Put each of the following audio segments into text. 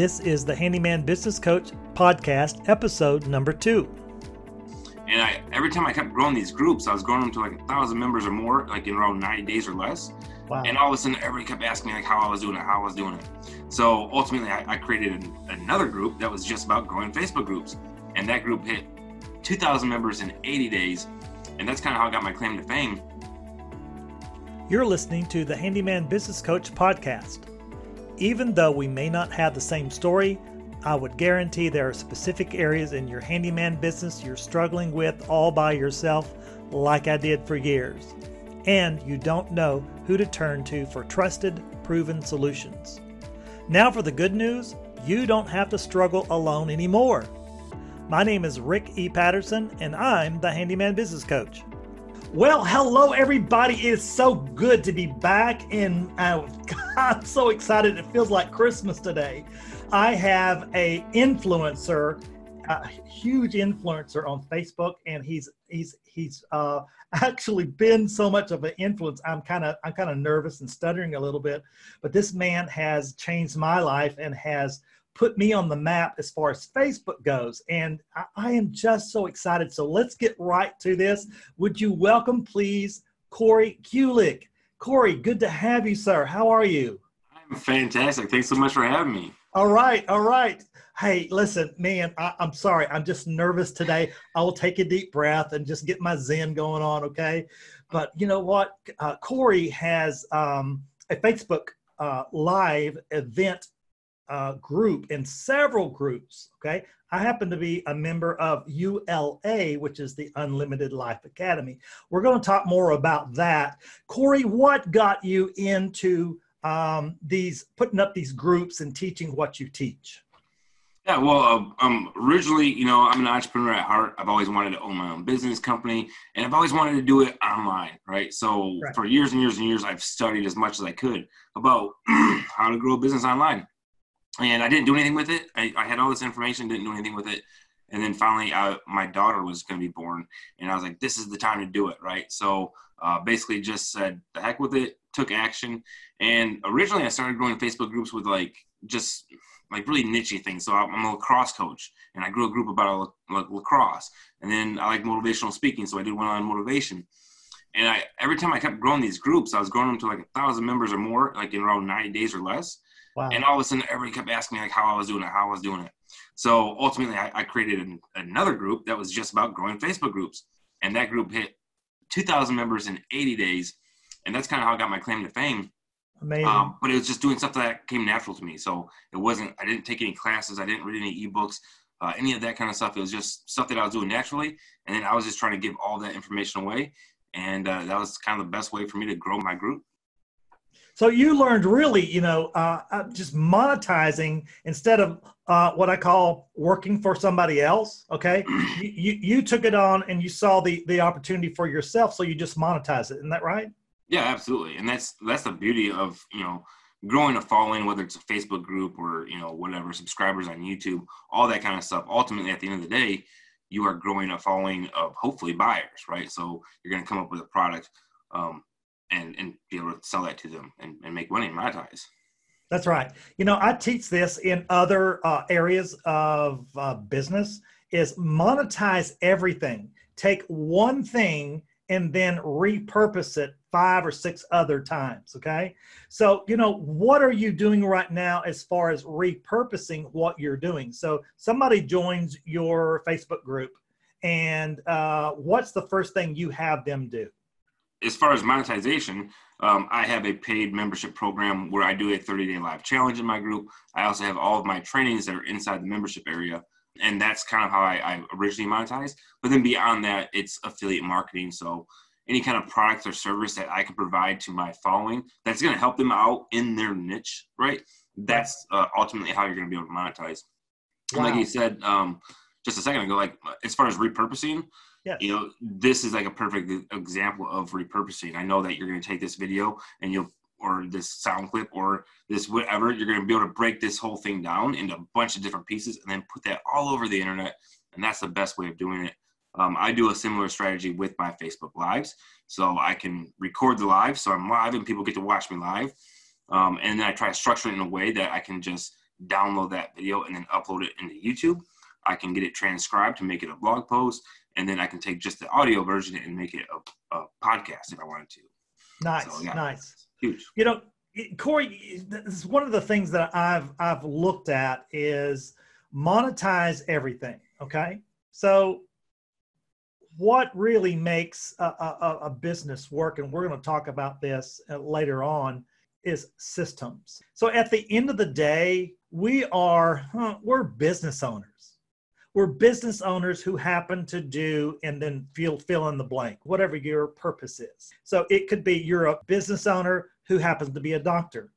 This is the Handyman Business Coach podcast, episode number two. And I, every time I kept growing these groups, I was growing them to like a thousand members or more, like in around 90 days or less. Wow. And all of a sudden, everybody kept asking me like how I was doing it, how I was doing it. So ultimately, I, I created an, another group that was just about growing Facebook groups, and that group hit 2,000 members in 80 days, and that's kind of how I got my claim to fame. You're listening to the Handyman Business Coach podcast. Even though we may not have the same story, I would guarantee there are specific areas in your handyman business you're struggling with all by yourself, like I did for years, and you don't know who to turn to for trusted, proven solutions. Now, for the good news you don't have to struggle alone anymore. My name is Rick E. Patterson, and I'm the Handyman Business Coach. Well, hello everybody. It is so good to be back and uh, I'm so excited. It feels like Christmas today. I have a influencer, a huge influencer on Facebook and he's he's he's uh, actually been so much of an influence. I'm kind of I'm kind of nervous and stuttering a little bit, but this man has changed my life and has put me on the map as far as Facebook goes. And I, I, am just so excited. So let's get right to this. Would you welcome, please, Corey Gulick? Corey, good to have you, sir. How are you? I'm fantastic. Thanks so much for having me. All right, all right. Hey, listen, man, I, am sorry. I'm just nervous today. I will take a deep breath and just get my zen going on, okay? But you know what? Uh, Corey has um, a Facebook uh, live event uh, group in several groups. Okay. I happen to be a member of ULA, which is the Unlimited Life Academy. We're going to talk more about that. Corey, what got you into um, these putting up these groups and teaching what you teach? Yeah, well, uh, um, originally, you know, I'm an entrepreneur at heart. I've always wanted to own my own business company, and I've always wanted to do it online, right? So right. for years and years and years, I've studied as much as I could about how to grow a business online and I didn't do anything with it. I, I, had all this information, didn't do anything with it. And then finally, I, my daughter was going to be born, and I was like, "This is the time to do it, right?" So uh, basically, just said, "The heck with it." Took action, and originally I started growing Facebook groups with like just like really nichey things. So I'm a lacrosse coach, and I grew a group about lacrosse, and then I like motivational speaking, so I did one on motivation. And I every time I kept growing these groups, I was growing them to like a thousand members or more, like in around 90 days or less. Wow. And all of a sudden, everybody kept asking me like how I was doing it, how I was doing it. So ultimately, I, I created an, another group that was just about growing Facebook groups, and that group hit 2,000 members in 80 days, and that's kind of how I got my claim to fame. Amazing. Um, but it was just doing stuff that came natural to me. So it wasn't. I didn't take any classes. I didn't read any ebooks. Uh, any of that kind of stuff. It was just stuff that I was doing naturally, and then I was just trying to give all that information away, and uh, that was kind of the best way for me to grow my group. So you learned really, you know, uh, uh, just monetizing instead of uh, what I call working for somebody else. Okay, you, you, you took it on and you saw the the opportunity for yourself, so you just monetize it. Isn't that right? Yeah, absolutely. And that's that's the beauty of you know growing a following, whether it's a Facebook group or you know whatever subscribers on YouTube, all that kind of stuff. Ultimately, at the end of the day, you are growing a following of hopefully buyers, right? So you're going to come up with a product. Um, and and be able to sell that to them and, and make money and monetize. That's right. You know, I teach this in other uh, areas of uh, business is monetize everything. Take one thing and then repurpose it five or six other times. Okay. So, you know, what are you doing right now as far as repurposing what you're doing? So, somebody joins your Facebook group, and uh, what's the first thing you have them do? As far as monetization, um, I have a paid membership program where I do a 30 day live challenge in my group. I also have all of my trainings that are inside the membership area. And that's kind of how I, I originally monetized. But then beyond that, it's affiliate marketing. So any kind of product or service that I can provide to my following that's going to help them out in their niche, right? That's uh, ultimately how you're going to be able to monetize. Wow. Like you said um, just a second ago, like as far as repurposing, You know, this is like a perfect example of repurposing. I know that you're going to take this video and you'll, or this sound clip or this whatever, you're going to be able to break this whole thing down into a bunch of different pieces and then put that all over the internet. And that's the best way of doing it. Um, I do a similar strategy with my Facebook Lives. So I can record the live, so I'm live and people get to watch me live. Um, and then I try to structure it in a way that I can just download that video and then upload it into YouTube. I can get it transcribed to make it a blog post, and then I can take just the audio version and make it a, a podcast if I wanted to. Nice, so, yeah, nice, huge. You know, Corey, this is one of the things that I've I've looked at is monetize everything. Okay, so what really makes a, a, a business work, and we're going to talk about this uh, later on, is systems. So at the end of the day, we are huh, we're business owners. We're business owners who happen to do and then fill fill in the blank, whatever your purpose is. So it could be you're a business owner who happens to be a doctor,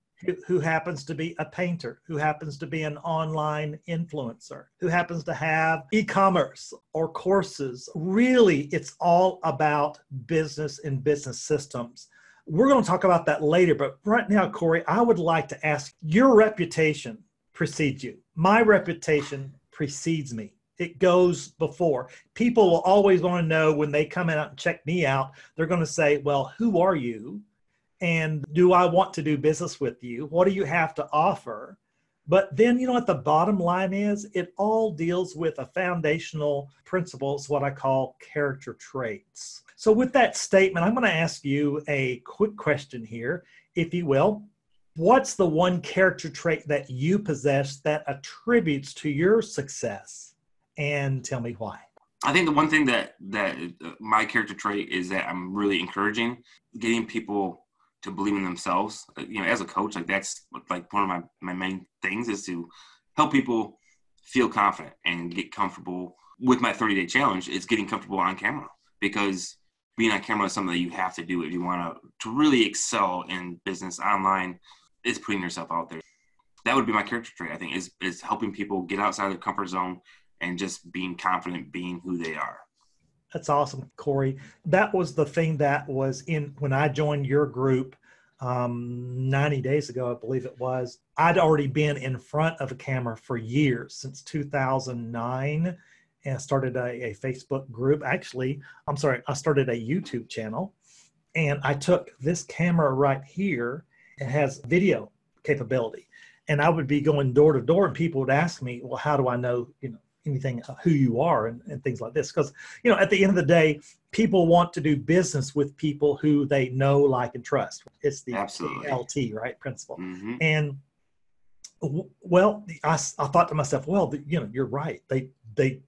who, happens to be a painter, who happens to be an online influencer, who happens to have e commerce or courses. Really, it's all about business and business systems. We're going to talk about that later, but right now, Corey, I would like to ask your reputation precedes you. My reputation precedes me. It goes before. People will always want to know when they come out and check me out, they're going to say, Well, who are you? and do I want to do business with you? What do you have to offer? But then, you know what the bottom line is? It all deals with a foundational principles, what I call character traits. So, with that statement, I'm going to ask you a quick question here, if you will. What's the one character trait that you possess that attributes to your success? And tell me why. I think the one thing that that uh, my character trait is that I'm really encouraging, getting people to believe in themselves. Uh, you know, as a coach, like that's like one of my, my main things is to help people feel confident and get comfortable with my 30 day challenge is getting comfortable on camera because being on camera is something that you have to do if you want to to really excel in business online is putting yourself out there that would be my character trait i think is is helping people get outside of their comfort zone and just being confident being who they are that's awesome, Corey. That was the thing that was in when I joined your group um, 90 days ago, I believe it was. I'd already been in front of a camera for years since 2009 and started a, a Facebook group. Actually, I'm sorry, I started a YouTube channel and I took this camera right here. It has video capability. And I would be going door to door and people would ask me, well, how do I know, you know, anything who you are and, and things like this. Because you know at the end of the day people want to do business with people who they know like and trust. It's the, Absolutely. lt right principle. Mm-hmm. and well I, I thought to myself well you know you're right. They they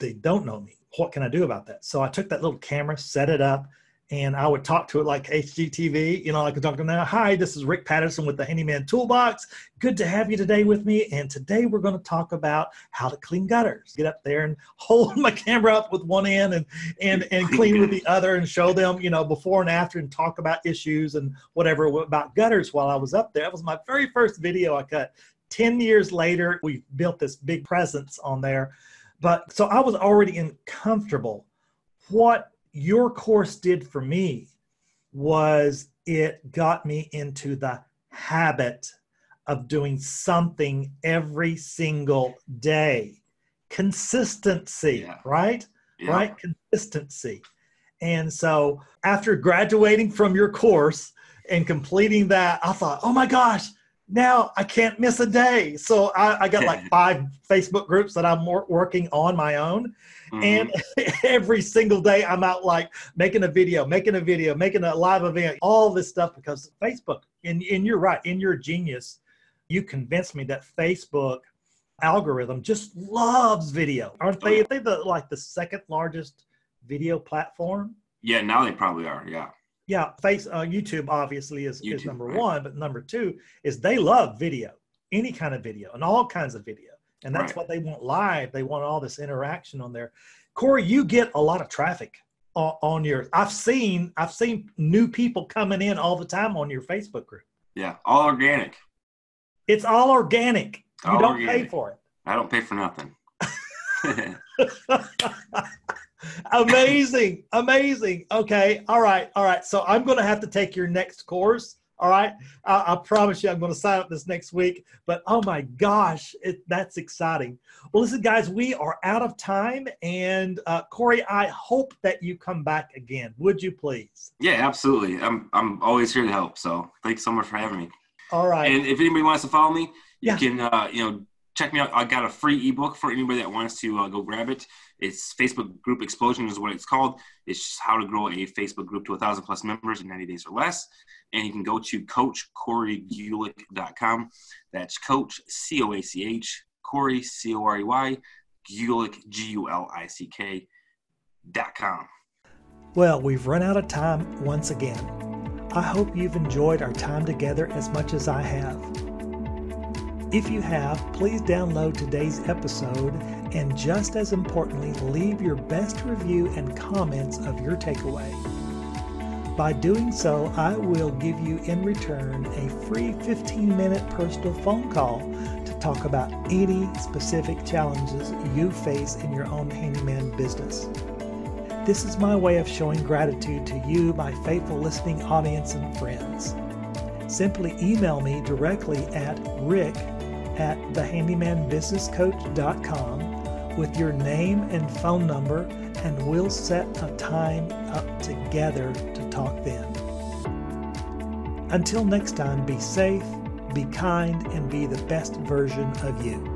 they don't know me. What can i do about that? So i took that little camera set it up and I would talk to it like HGTV, you know, like I'm talking now. Hi, this is Rick Patterson with the Handyman Toolbox. Good to have you today with me. And today we're going to talk about how to clean gutters. Get up there and hold my camera up with one end and and and clean with the other and show them, you know, before and after and talk about issues and whatever about gutters while I was up there. That was my very first video I cut. 10 years later, we built this big presence on there. But so I was already in comfortable. What your course did for me was it got me into the habit of doing something every single day. Consistency, yeah. right? Yeah. Right? Consistency. And so after graduating from your course and completing that, I thought, oh my gosh, now I can't miss a day. So I, I got like five Facebook groups that I'm working on my own. Mm-hmm. And every single day I'm out like making a video, making a video, making a live event, all this stuff because Facebook, and, and you're right, in your genius, you convinced me that Facebook algorithm just loves video. Aren't they? Are they the like the second largest video platform? Yeah, now they probably are. Yeah. Yeah, face uh, YouTube obviously is, YouTube, is number right. one, but number two is they love video, any kind of video, and all kinds of video, and that's right. what they want live. They want all this interaction on there. Corey, you get a lot of traffic on, on your. I've seen I've seen new people coming in all the time on your Facebook group. Yeah, all organic. It's all organic. All you don't organic. pay for it. I don't pay for nothing. amazing, amazing. Okay, all right, all right. So I'm going to have to take your next course. All right, I, I promise you, I'm going to sign up this next week. But oh my gosh, it, that's exciting. Well, listen, guys, we are out of time, and uh, Corey, I hope that you come back again. Would you please? Yeah, absolutely. I'm I'm always here to help. So thanks so much for having me. All right. And if anybody wants to follow me, yeah. you can uh, you know check me out. I got a free ebook for anybody that wants to uh, go grab it. It's Facebook Group Explosion is what it's called. It's how to grow a Facebook group to a thousand plus members in 90 days or less. And you can go to coachcoreygulick.com. That's coach, C O A C H, Corey, C O R E Y, Gulick, G U L I C K, dot com. Well, we've run out of time once again. I hope you've enjoyed our time together as much as I have. If you have, please download today's episode and just as importantly, leave your best review and comments of your takeaway. By doing so, I will give you in return a free 15 minute personal phone call to talk about any specific challenges you face in your own handyman business. This is my way of showing gratitude to you, my faithful listening audience and friends. Simply email me directly at rick at thehandymanbusinesscoach.com with your name and phone number, and we'll set a time up together to talk then. Until next time, be safe, be kind, and be the best version of you.